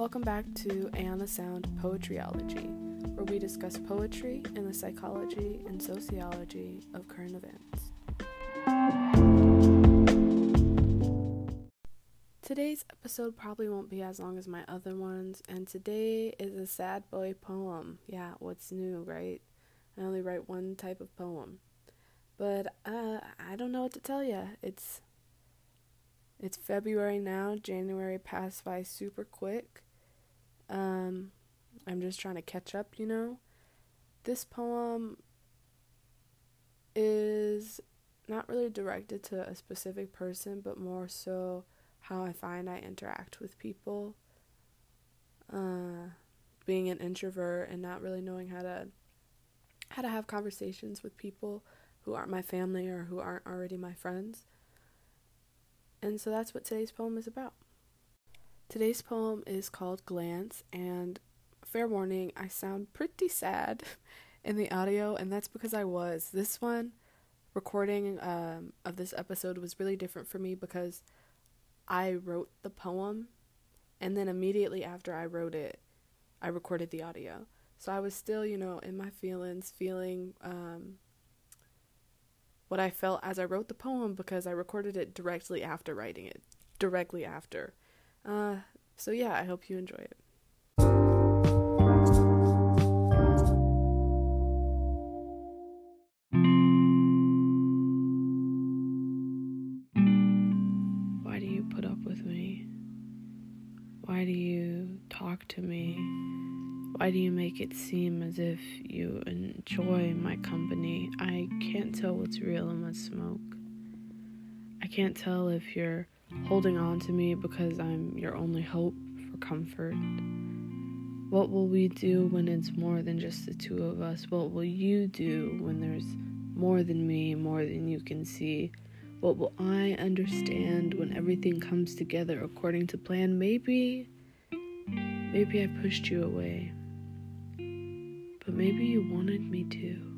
Welcome back to Ayana Sound Poetryology, where we discuss poetry and the psychology and sociology of current events. Today's episode probably won't be as long as my other ones, and today is a sad boy poem. Yeah, what's new, right? I only write one type of poem. But uh, I don't know what to tell you. It's it's February now. January passed by super quick. Um, I'm just trying to catch up, you know. This poem is not really directed to a specific person, but more so how I find I interact with people. Uh, being an introvert and not really knowing how to how to have conversations with people who aren't my family or who aren't already my friends. And so that's what today's poem is about. Today's poem is called Glance, and fair warning, I sound pretty sad in the audio, and that's because I was. This one, recording um, of this episode, was really different for me because I wrote the poem, and then immediately after I wrote it, I recorded the audio. So I was still, you know, in my feelings, feeling um, what I felt as I wrote the poem because I recorded it directly after writing it, directly after. Uh, so yeah, I hope you enjoy it. Why do you put up with me? Why do you talk to me? Why do you make it seem as if you enjoy my company? I can't tell what's real and what's smoke. I can't tell if you're holding on to me because I'm your only hope for comfort. What will we do when it's more than just the two of us? What will you do when there's more than me, more than you can see? What will I understand when everything comes together according to plan? Maybe, maybe I pushed you away. But maybe you wanted me to.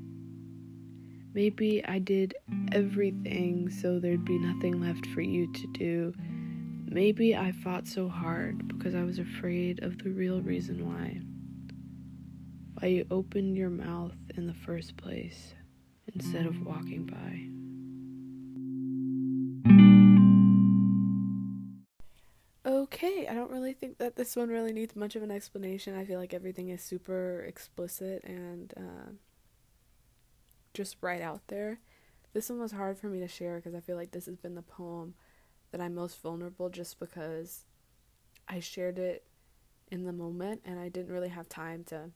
Maybe I did everything so there'd be nothing left for you to do. Maybe I fought so hard because I was afraid of the real reason why. Why you opened your mouth in the first place instead of walking by. Okay, I don't really think that this one really needs much of an explanation. I feel like everything is super explicit and uh, just right out there. This one was hard for me to share because I feel like this has been the poem that I'm most vulnerable just because I shared it in the moment and I didn't really have time to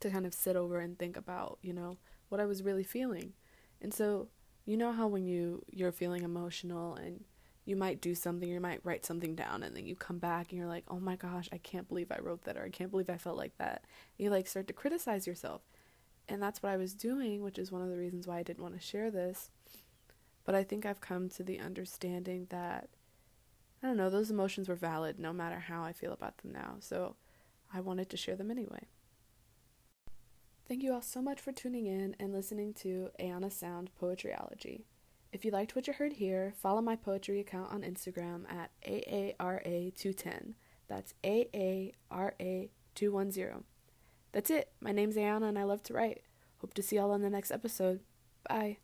to kind of sit over and think about, you know, what I was really feeling. And so, you know how when you you're feeling emotional and you might do something, you might write something down and then you come back and you're like, "Oh my gosh, I can't believe I wrote that or I can't believe I felt like that." You like start to criticize yourself. And that's what I was doing, which is one of the reasons why I didn't want to share this. But I think I've come to the understanding that, I don't know, those emotions were valid no matter how I feel about them now. So I wanted to share them anyway. Thank you all so much for tuning in and listening to Ayana Sound Poetryology. If you liked what you heard here, follow my poetry account on Instagram at AARA210. That's AARA210. That's it. My name's Ayana and I love to write. Hope to see y'all on the next episode. Bye.